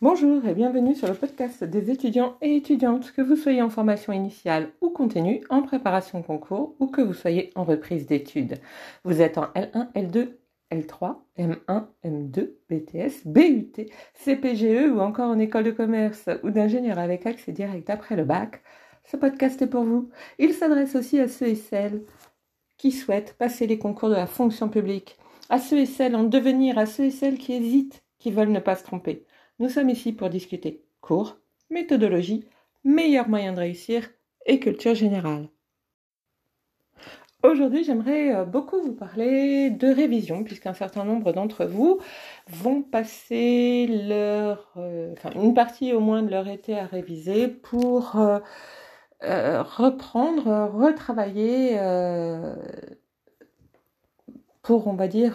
Bonjour et bienvenue sur le podcast des étudiants et étudiantes, que vous soyez en formation initiale ou continue, en préparation concours ou que vous soyez en reprise d'études. Vous êtes en L1, L2, L3, M1, M2, BTS, BUT, CPGE ou encore en école de commerce ou d'ingénieur avec accès direct après le bac. Ce podcast est pour vous. Il s'adresse aussi à ceux et celles qui souhaitent passer les concours de la fonction publique, à ceux et celles en devenir, à ceux et celles qui hésitent, qui veulent ne pas se tromper. Nous sommes ici pour discuter cours, méthodologie, meilleurs moyens de réussir et culture générale. Aujourd'hui, j'aimerais euh, beaucoup vous parler de révision, puisqu'un certain nombre d'entre vous vont passer leur, euh, une partie au moins de leur été à réviser pour euh, reprendre, retravailler pour, on va dire,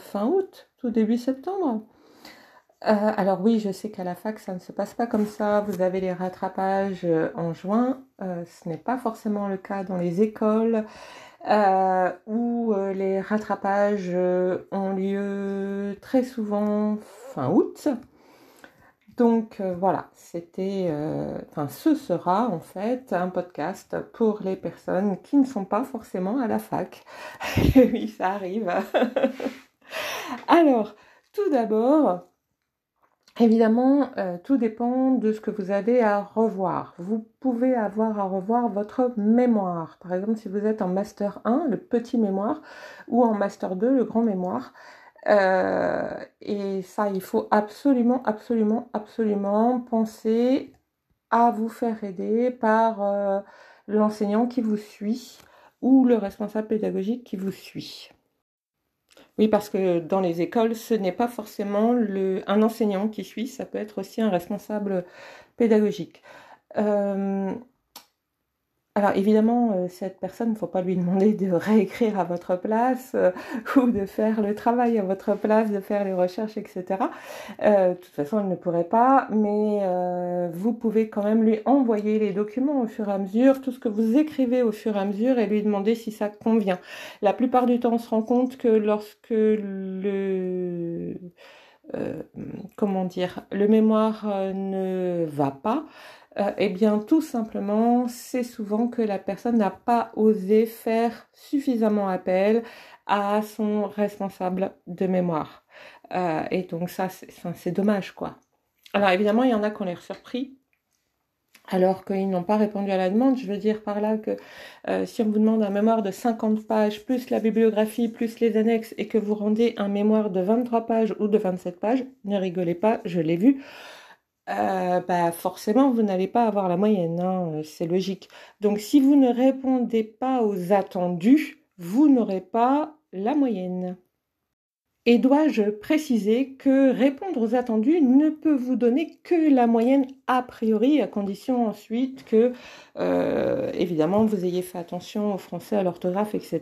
fin août, tout début septembre. Euh, alors oui, je sais qu'à la fac, ça ne se passe pas comme ça. Vous avez les rattrapages euh, en juin. Euh, ce n'est pas forcément le cas dans les écoles où les rattrapages ont lieu très souvent fin août. Donc voilà, c'était, enfin ce sera en fait un podcast pour les personnes qui ne sont pas forcément à la fac. oui, ça arrive. Alors, tout d'abord, Évidemment, euh, tout dépend de ce que vous avez à revoir. Vous pouvez avoir à revoir votre mémoire. Par exemple, si vous êtes en Master 1, le petit mémoire, ou en Master 2, le grand mémoire. Euh, et ça, il faut absolument, absolument, absolument penser à vous faire aider par euh, l'enseignant qui vous suit ou le responsable pédagogique qui vous suit. Oui, parce que dans les écoles, ce n'est pas forcément le, un enseignant qui suit, ça peut être aussi un responsable pédagogique. Euh, alors évidemment, euh, cette personne, il ne faut pas lui demander de réécrire à votre place euh, ou de faire le travail à votre place, de faire les recherches, etc. Euh, de toute façon, elle ne pourrait pas, mais vous pouvez quand même lui envoyer les documents au fur et à mesure, tout ce que vous écrivez au fur et à mesure et lui demander si ça convient. La plupart du temps, on se rend compte que lorsque le... comment dire, le mémoire ne va pas, euh, eh bien, tout simplement, c'est souvent que la personne n'a pas osé faire suffisamment appel à son responsable de mémoire. Euh, et donc ça, c'est dommage, quoi. Alors évidemment, il y en a qui ont l'air surpris, alors qu'ils n'ont pas répondu à la demande. Je veux dire par là que euh, si on vous demande un mémoire de 50 pages, plus la bibliographie, plus les annexes, et que vous rendez un mémoire de 23 pages ou de 27 pages, ne rigolez pas, je l'ai vu, euh, bah forcément vous n'allez pas avoir la moyenne, hein, euh, c'est logique. Donc si vous ne répondez pas aux attendus, vous n'aurez pas la moyenne. Et dois-je préciser que répondre aux attendus ne peut vous donner que la moyenne a priori, à condition ensuite que, euh, évidemment, vous ayez fait attention au français, à l'orthographe, etc.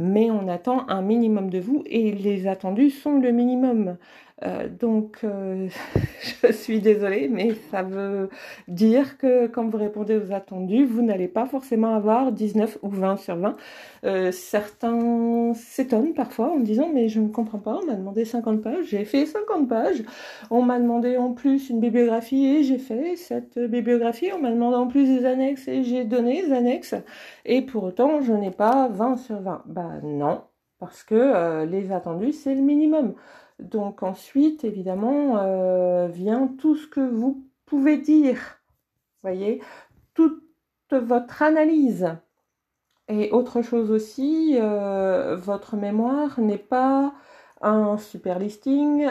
mais on attend un minimum de vous et les attendus sont le minimum. Euh, donc, euh, je suis désolée, mais ça veut dire que quand vous répondez aux attendus, vous n'allez pas forcément avoir 19 ou 20 sur 20. Euh, certains s'étonnent parfois en me disant, mais je ne comprends pas, on m'a demandé 50 pages, j'ai fait 50 pages. On m'a demandé en plus une bibliographie et j'ai fait cette bibliographie. On m'a demandé en plus des annexes et j'ai donné les annexes. Et pour autant, je n'ai pas 20 sur 20. Bah non, parce que les attendus, c'est le minimum. Donc ensuite, évidemment, euh, vient tout ce que vous pouvez dire. Voyez, toute votre analyse. Et autre chose aussi, euh, votre mémoire n'est pas un super listing,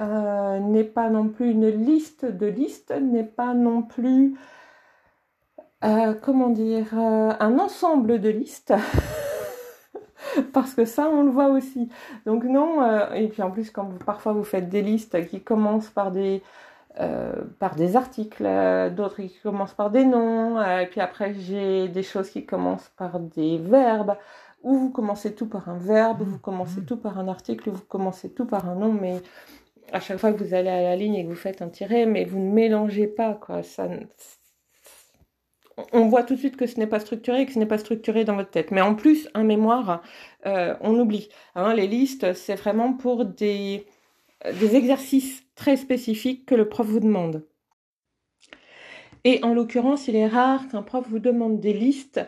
euh, n'est pas non plus une liste de listes, n'est pas non plus, comment dire, un ensemble de listes. parce que ça, on le voit aussi. Donc non, euh, et puis en plus, quand vous, parfois vous faites des listes qui commencent par des, euh, par des articles, euh, d'autres qui commencent par des noms, et puis après j'ai des choses qui commencent par des verbes, ou vous commencez tout par un verbe, vous commencez mmh. tout par un article, vous commencez tout par un nom, mais à chaque fois que vous allez à la ligne et que vous faites un tiret, mais vous ne mélangez pas, quoi. Ça, on voit tout de suite que ce n'est pas structuré, que ce n'est pas structuré dans votre tête. Mais en plus, un mémoire, euh, on oublie. Hein, les listes, c'est vraiment pour des, exercices très spécifiques que le prof vous demande. Et en l'occurrence, il est rare qu'un prof vous demande des listes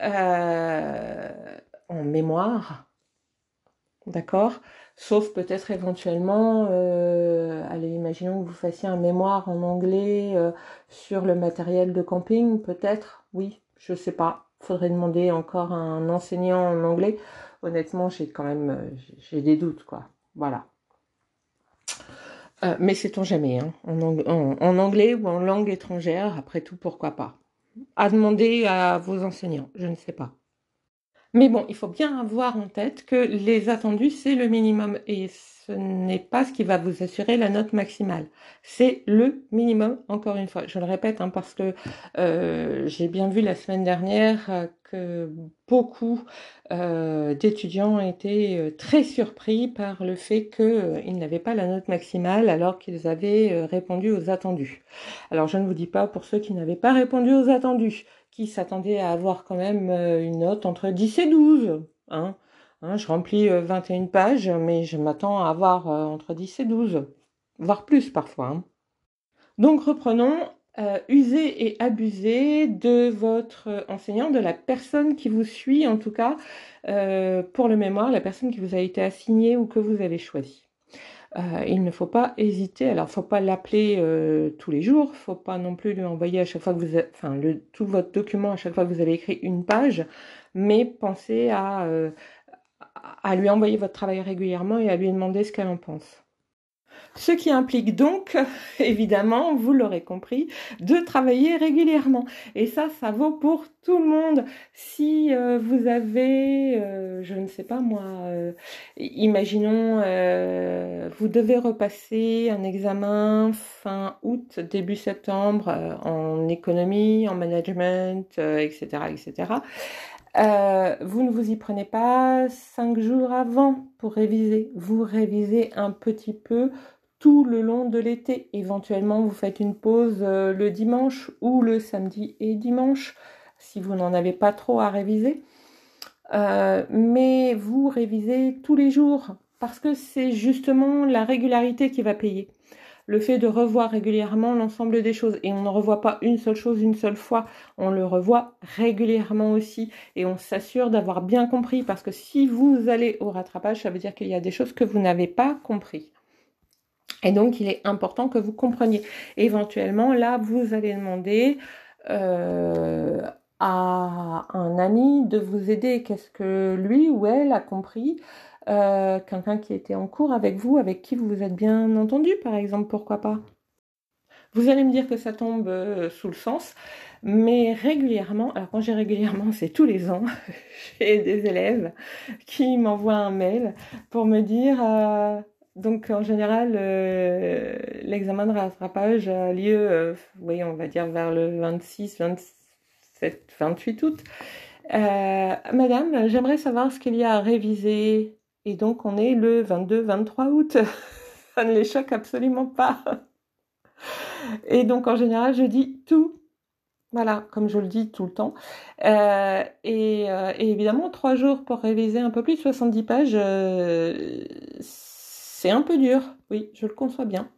euh, en mémoire, d'accord Sauf peut-être éventuellement, euh, allez, imaginons que vous fassiez un mémoire en anglais euh, sur le matériel de camping, peut-être, oui, je sais pas. Faudrait demander encore à un enseignant en anglais. Honnêtement, j'ai quand même, j'ai des doutes, quoi. Voilà. Euh, mais sait-on jamais, hein, en, anglais ou en langue étrangère, après tout, pourquoi pas? À demander à vos enseignants, je ne sais pas. Mais bon, il faut bien avoir en tête que les attendus, c'est le minimum. Et ce n'est pas ce qui va vous assurer la note maximale. C'est le minimum, encore une fois. Je le répète hein, parce que euh, j'ai bien vu la semaine dernière euh, que beaucoup euh, d'étudiants étaient très surpris par le fait qu'ils n'avaient pas la note maximale alors qu'ils avaient répondu aux attendus. Alors je ne vous dis pas pour ceux qui n'avaient pas répondu aux attendus qui s'attendait à avoir quand même euh, une note entre 10 et 12. Hein. Hein, je remplis 21 euh, pages, mais je m'attends à avoir euh, entre 10 et 12, voire plus parfois. Hein. Donc reprenons, usez et abusez de votre enseignant, de la personne qui vous suit en tout cas, pour le mémoire, la personne qui vous a été assignée ou que vous avez choisi. Euh, il ne faut pas hésiter. Alors, faut pas l'appeler euh, tous les jours. Faut pas non plus lui envoyer à chaque fois que vous, enfin, le, tout votre document à chaque fois que vous avez écrit une page, mais pensez à, euh, à lui envoyer votre travail régulièrement et à lui demander ce qu'elle en pense. Ce qui implique donc, évidemment, vous l'aurez compris, de travailler régulièrement. Et ça, ça vaut pour tout le monde. Si euh, vous avez, euh, je ne sais pas moi, euh, imaginons, vous devez repasser un examen fin août, début septembre en économie, en management, etc., etc. vous ne vous y prenez pas cinq jours avant pour réviser. Vous révisez un petit peu tout le long de l'été. Éventuellement, vous faites une pause euh, le dimanche ou le samedi et dimanche si vous n'en avez pas trop à réviser. Euh, mais vous révisez tous les jours parce que c'est justement la régularité qui va payer. Le fait de revoir régulièrement l'ensemble des choses et on ne revoit pas une seule chose une seule fois, on le revoit régulièrement aussi et on s'assure d'avoir bien compris parce que si vous allez au rattrapage, ça veut dire qu'il y a des choses que vous n'avez pas compris. Et donc, il est important que vous compreniez. Éventuellement, là, vous allez demander euh, à un ami de vous aider. Qu'est-ce que lui ou elle a compris? Euh, Quelqu'un qui était en cours avec vous, avec qui vous vous êtes bien entendu, par exemple, pourquoi pas? Vous allez me dire que ça tombe euh, sous le sens, mais régulièrement, alors quand j'ai régulièrement, c'est tous les ans, j'ai des élèves qui m'envoient un mail pour me dire donc en général, euh, l'examen de rattrapage a lieu, euh, oui, on va dire vers le 26, 27, 28 août. Euh, madame, j'aimerais savoir ce qu'il y a à réviser. Et donc on est le 22, 23 août. Ça ne les choque absolument pas. Et donc en général, je dis tout. Voilà, comme je le dis tout le temps. et, évidemment, trois jours pour réviser un peu plus, 70 pages, c'est un peu dur, oui, je le conçois bien.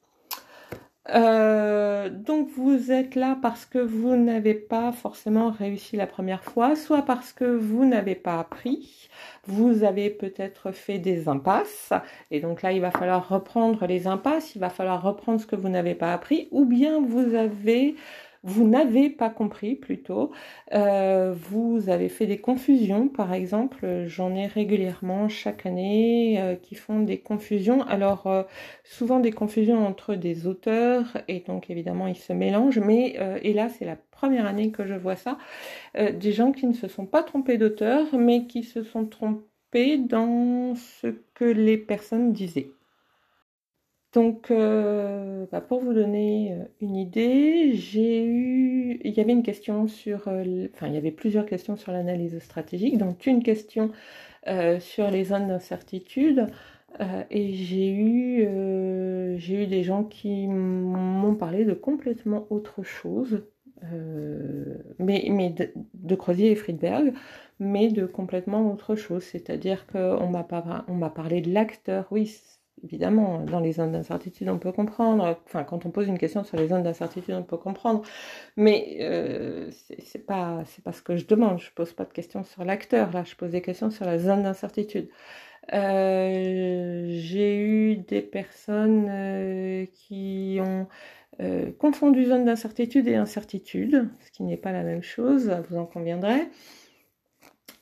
Euh, donc vous êtes là parce que vous n'avez pas forcément réussi la première fois, soit parce que vous n'avez pas appris, vous avez peut-être fait des impasses, et donc là il va falloir reprendre les impasses, il va falloir reprendre ce que vous n'avez pas appris, ou bien vous avez vous n'avez pas compris plutôt, euh, vous avez fait des confusions, par exemple, j'en ai régulièrement chaque année euh, qui font des confusions, alors euh, souvent des confusions entre des auteurs, et donc évidemment ils se mélangent, mais et là c'est la première année que je vois ça, des gens qui ne se sont pas trompés d'auteur, mais qui se sont trompés dans ce que les personnes disaient. Donc, euh, bah, pour vous donner euh, une idée, j'ai eu, il y avait une question sur, euh, enfin, il y avait plusieurs questions sur l'analyse stratégique, donc une question sur les zones d'incertitude, et j'ai eu, j'ai eu des gens qui m'ont parlé de complètement autre chose, mais, mais de, de, Crozier et Friedberg, mais de complètement autre chose, c'est-à-dire qu'on m'a parlé de l'acteur, oui évidemment, dans les zones d'incertitude, on peut comprendre. Enfin, quand on pose une question sur les zones d'incertitude, on peut comprendre. Mais euh, c'est pas, ce que je demande. Je pose pas de questions sur l'acteur. Là, je pose des questions sur la zone d'incertitude. Euh, j'ai eu des personnes euh, qui ont euh, confondu zone d'incertitude et incertitude, ce qui n'est pas la même chose, vous en conviendrez.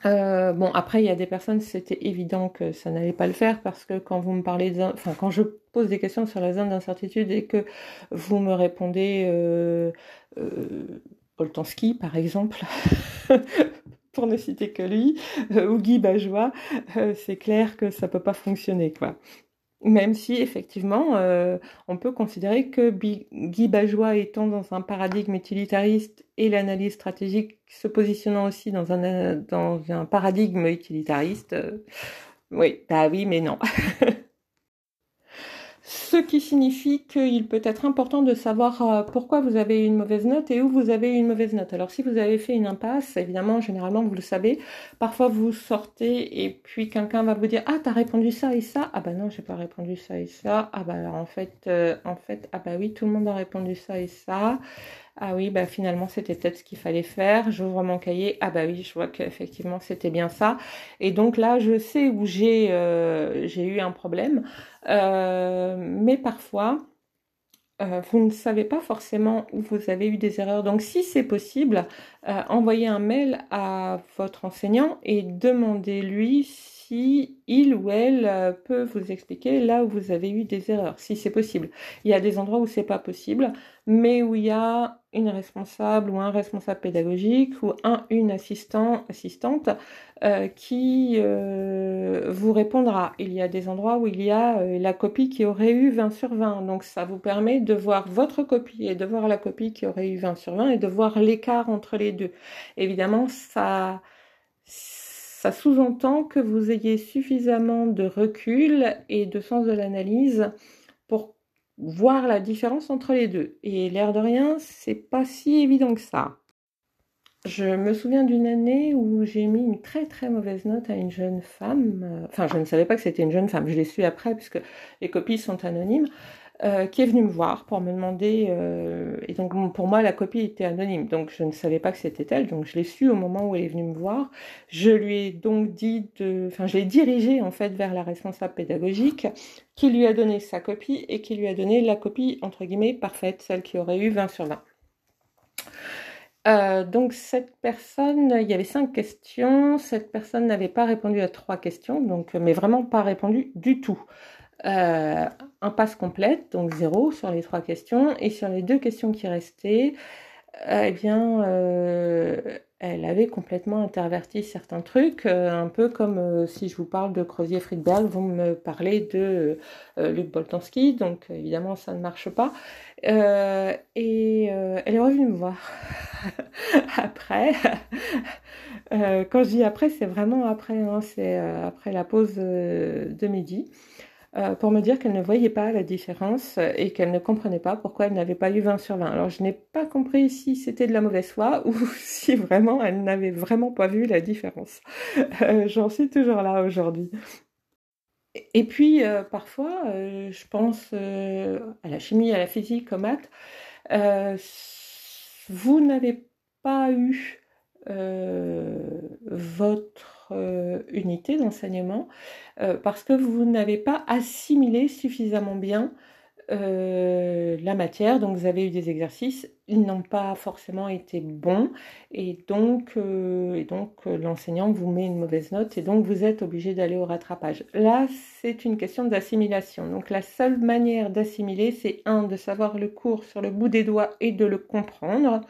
Euh, bon, après, il y a des personnes, c'était évident que ça n'allait pas le faire parce que quand vous me parlez, enfin, quand je pose des questions sur la zone d'incertitude et que vous me répondez euh, euh, par exemple, pour ne citer que lui, euh, ou Guy Bajois, euh, c'est clair que ça peut pas fonctionner, quoi. Même si effectivement, euh, on peut considérer que Guy Bajois étant dans un paradigme utilitariste et l'analyse stratégique se positionnant aussi dans un, dans un paradigme utilitariste, euh, oui, bah oui, mais non. Ce qui signifie qu'il peut être important de savoir euh, pourquoi vous avez une mauvaise note et où vous avez une mauvaise note. Alors si vous avez fait une impasse, évidemment, généralement, vous le savez, parfois vous sortez et puis quelqu'un va vous dire Ah, t'as répondu ça et ça Ah bah non, j'ai pas répondu ça et ça. Ah bah alors en fait, euh, en fait, ah bah oui, tout le monde a répondu ça et ça. Ah oui, bah finalement c'était peut-être ce qu'il fallait faire. J'ouvre mon cahier. Ah bah oui, je vois qu'effectivement c'était bien ça. Et donc là, je sais où j'ai euh, j'ai eu un problème. Euh, mais parfois, euh, vous ne savez pas forcément où vous avez eu des erreurs. Donc si c'est possible, euh, envoyez un mail à votre enseignant et demandez-lui si il ou elle euh, peut vous expliquer là où vous avez eu des erreurs, si c'est possible. Il y a des endroits où c'est pas possible, mais où il y a une responsable ou un responsable pédagogique ou un une assistant assistante euh, qui vous répondra. Il y a des endroits où il y a la copie qui aurait eu 20 sur 20. Donc ça vous permet de voir votre copie et de voir la copie qui aurait eu 20 sur 20 et de voir l'écart entre les Évidemment, ça ça sous-entend que vous ayez suffisamment de recul et de sens de l'analyse pour voir la différence entre les deux. Et l'air de rien, c'est pas si évident que ça. Je me souviens d'une année où j'ai mis une très très mauvaise note à une jeune femme. Enfin, je ne savais pas que c'était une jeune femme. Je l'ai su après puisque les copies sont anonymes. Euh, qui est venu me voir pour me demander, euh, et donc pour moi la copie était anonyme, donc je ne savais pas que c'était elle, donc je l'ai su au moment où elle est venue me voir. Je lui ai donc dit de, enfin je l'ai dirigée en fait vers la responsable pédagogique qui lui a donné sa copie et qui lui a donné la copie entre guillemets parfaite, celle qui aurait eu 20 sur 20. Euh, donc cette personne, il y avait cinq questions. Cette personne n'avait pas répondu à trois questions, donc mais vraiment pas répondu du tout. Un passe complète, donc zéro sur les trois questions, et sur les deux questions qui restaient, eh bien, euh, elle avait complètement interverti certains trucs, euh, un peu comme euh, si je vous parle de Crozier-Friedberg, vous me parlez de Luc Boltanski, donc évidemment ça ne marche pas. et elle est revenue me voir après. quand je dis après, c'est vraiment après, hein, la pause de midi. Euh, pour me dire qu'elle ne voyait pas la différence et qu'elle ne comprenait pas pourquoi elle n'avait pas eu 20 sur 20. Alors je n'ai pas compris si c'était de la mauvaise foi ou si vraiment elle n'avait vraiment pas vu la différence. Euh, J'en suis toujours là aujourd'hui. Et puis euh, parfois, euh, je pense euh, à la chimie, à la physique, aux maths, vous n'avez pas eu votre euh, unité d'enseignement euh, parce que vous n'avez pas assimilé suffisamment bien euh, la matière, donc vous avez eu des exercices, ils n'ont pas forcément été bons, et donc, euh, euh, l'enseignant vous met une mauvaise note, et donc vous êtes obligé d'aller au rattrapage. Là, c'est une question d'assimilation. Donc la seule manière d'assimiler, c'est un, de savoir le cours sur le bout des doigts et de le comprendre.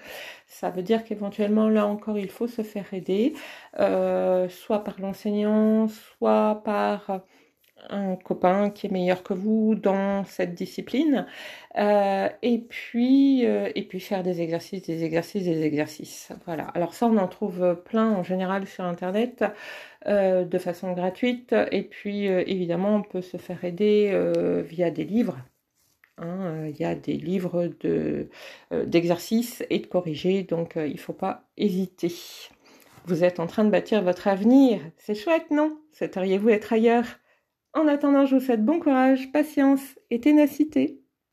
Ça veut dire qu'éventuellement, là encore, il faut se faire aider, soit par l'enseignant, soit par un copain qui est meilleur que vous dans cette discipline, euh, et puis euh, et puis faire des exercices, des exercices, des exercices. Voilà. Alors ça, on en trouve plein en général sur internet euh, de façon gratuite, et puis évidemment, on peut se faire aider via des livres. Hein, il y a des livres de d'exercices et de corriger, donc il faut pas hésiter. Vous êtes en train de bâtir votre avenir. C'est chouette, non? Souhaiteriez-vous être ailleurs? En attendant, je vous souhaite bon courage, patience et ténacité.